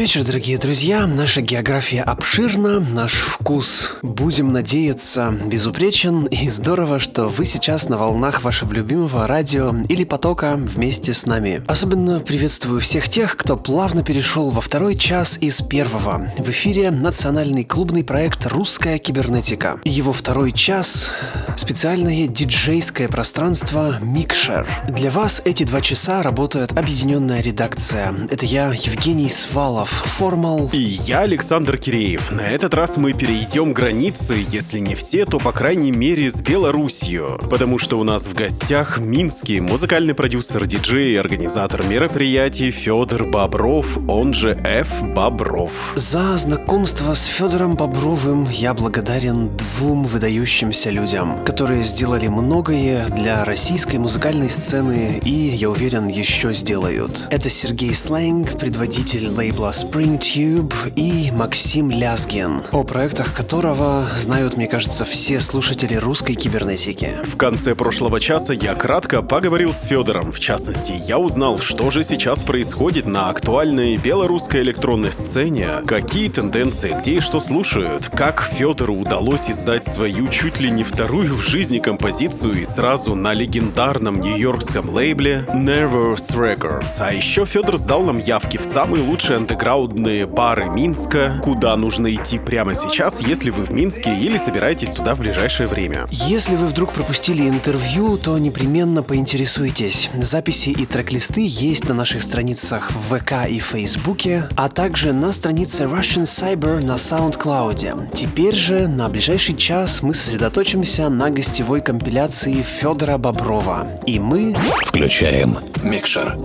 Вечер, дорогие друзья. Наша география обширна, наш вкус, будем надеяться, безупречен. И здорово, что вы сейчас на волнах вашего любимого радио или потока вместе с нами. Особенно приветствую всех тех, кто плавно перешел во второй час из первого. В эфире национальный клубный проект «Русская кибернетика». Его второй час – специальное диджейское пространство «Микшер». Для вас эти два часа работает объединенная редакция. Это я, Евгений Свалов, Формал. И я, Александр Киреев. На этот раз мы перейдем границы, если не все, то по крайней мере с Белоруссию. Потому что у нас в гостях минский музыкальный продюсер, диджей и организатор мероприятий Федор Бобров, он же Ф. Бобров. За знакомство с Федором Бобровым я благодарен двум выдающимся людям, которые сделали многое для российской музыкальной сцены и, я уверен, еще сделают. Это Сергей Слэнг, предводитель лейбла Spring Tube и Максим Лязгин, о проектах которого знают, мне кажется, все слушатели русской кибернетики. В конце прошлого часа я кратко поговорил с Федором. В частности, я узнал, что же сейчас происходит на актуальной белорусской электронной сцене, какие тенденции, где и что слушают, как Федору удалось издать свою чуть ли не вторую в жизни композицию и сразу на легендарном нью-йоркском лейбле Nervous Records. А еще Федор сдал нам явки в самые лучшие андеграундные бары Минска, куда нужно идти прямо сейчас, если вы в Минске или собираетесь туда в ближайшее время. Если вы вдруг пропустили интервью, то непременно поинтересуйтесь. Записи и трек-листы есть на наших страницах в ВК и Фейсбуке, а также на странице Russian Cyber на SoundCloud. Теперь же на ближайший час мы сосредоточимся на гостевой компиляции Федора Боброва. И мы... Включаем микшер.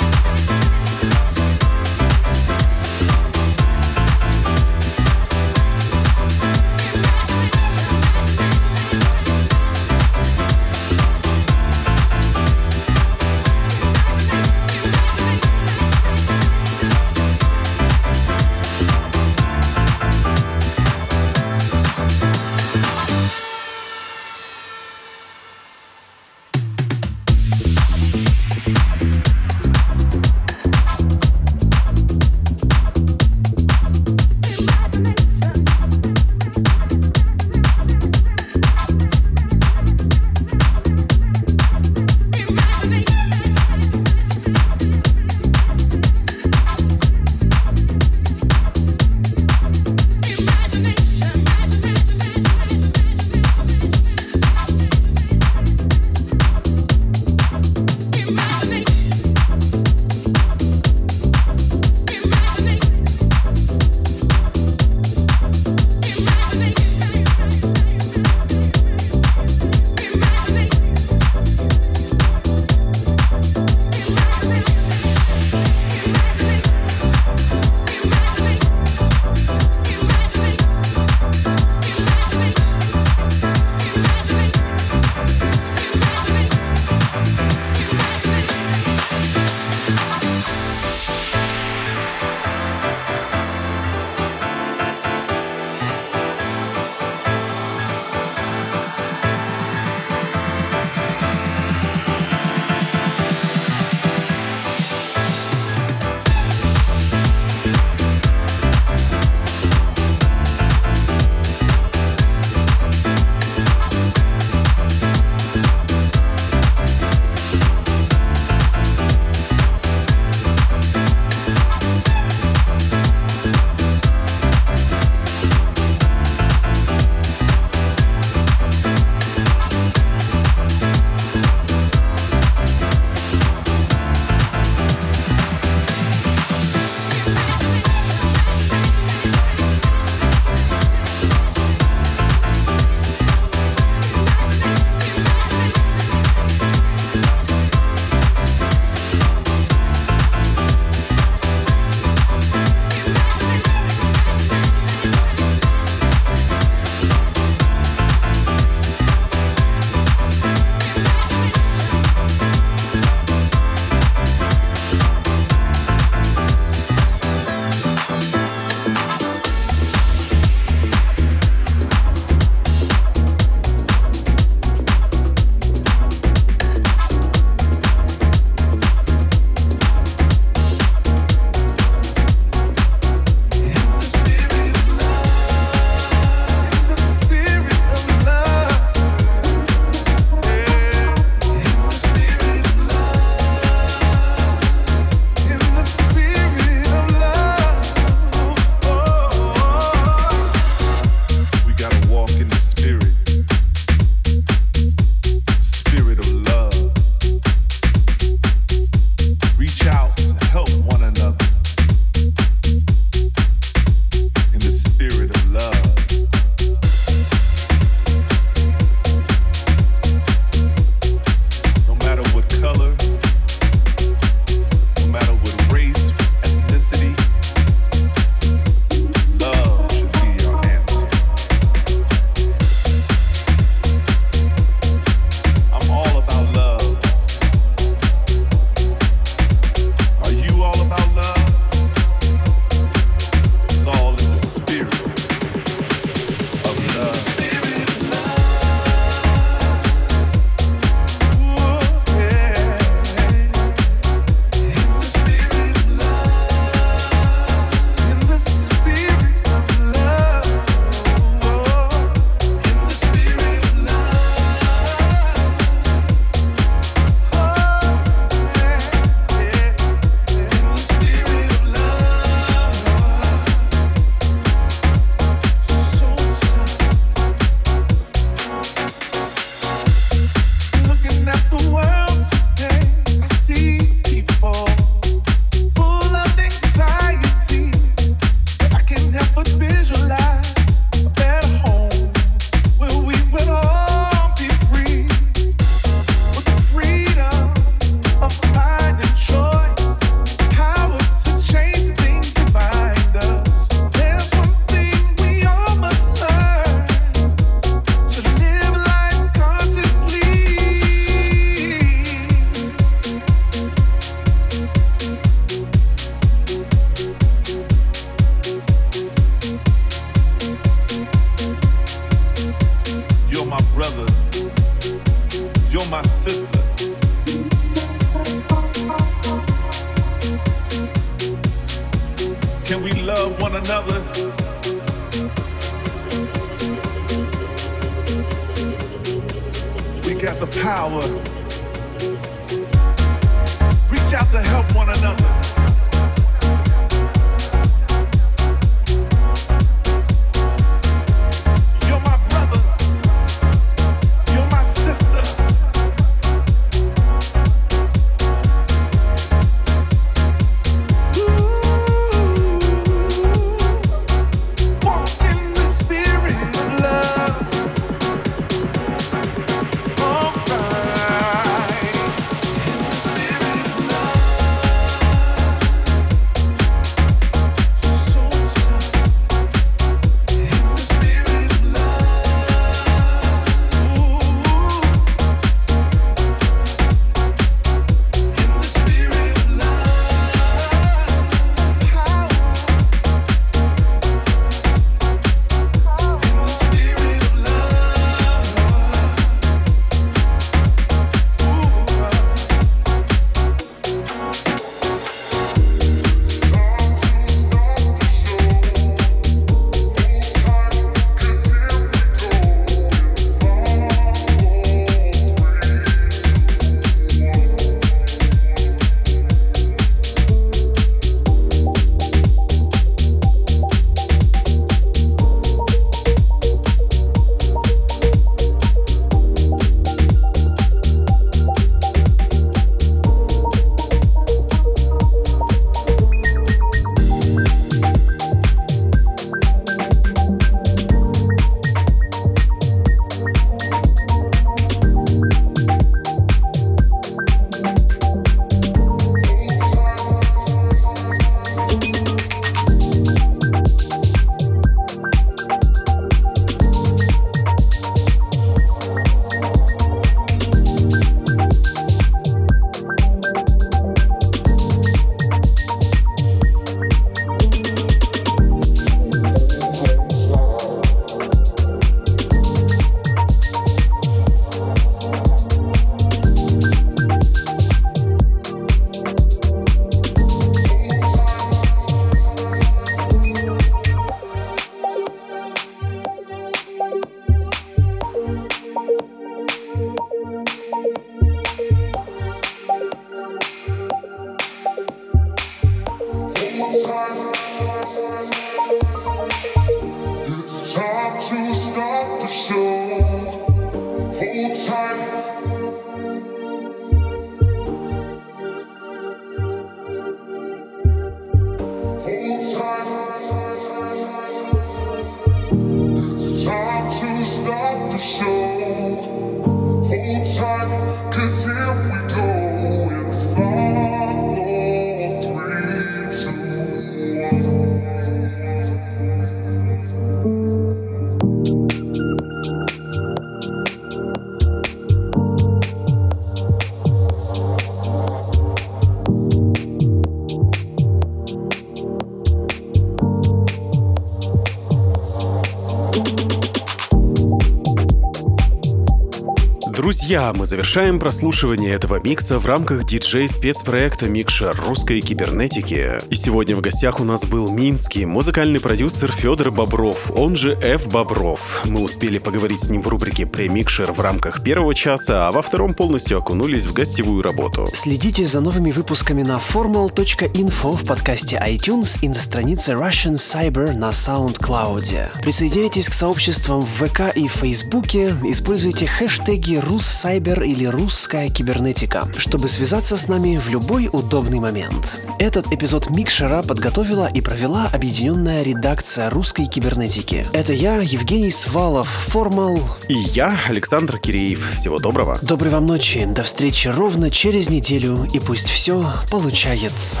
Друзья, мы завершаем прослушивание этого микса в рамках диджей-спецпроекта «Микшер русской кибернетики». И сегодня в гостях у нас был минский музыкальный продюсер Федор Бобров, он же F. Бобров. Мы успели поговорить с ним в рубрике «Премикшер» в рамках первого часа, а во втором полностью окунулись в гостевую работу. Следите за новыми выпусками на formal.info в подкасте iTunes и на странице Russian Cyber на SoundCloud. Присоединяйтесь к сообществам в ВК и Фейсбуке, используйте хэштеги «Руссайбер» или «Русская кибернетика», чтобы связаться с нами в любой удобный момент. Этот эпизод Микшера подготовила и провела объединенная редакция русской кибернетики. Это я, Евгений Свалов, Формал. И я, Александр Киреев. Всего доброго. Доброй вам ночи, до встречи ровно через неделю, и пусть все получается.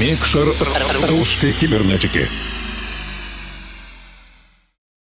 Микшер русской кибернетики.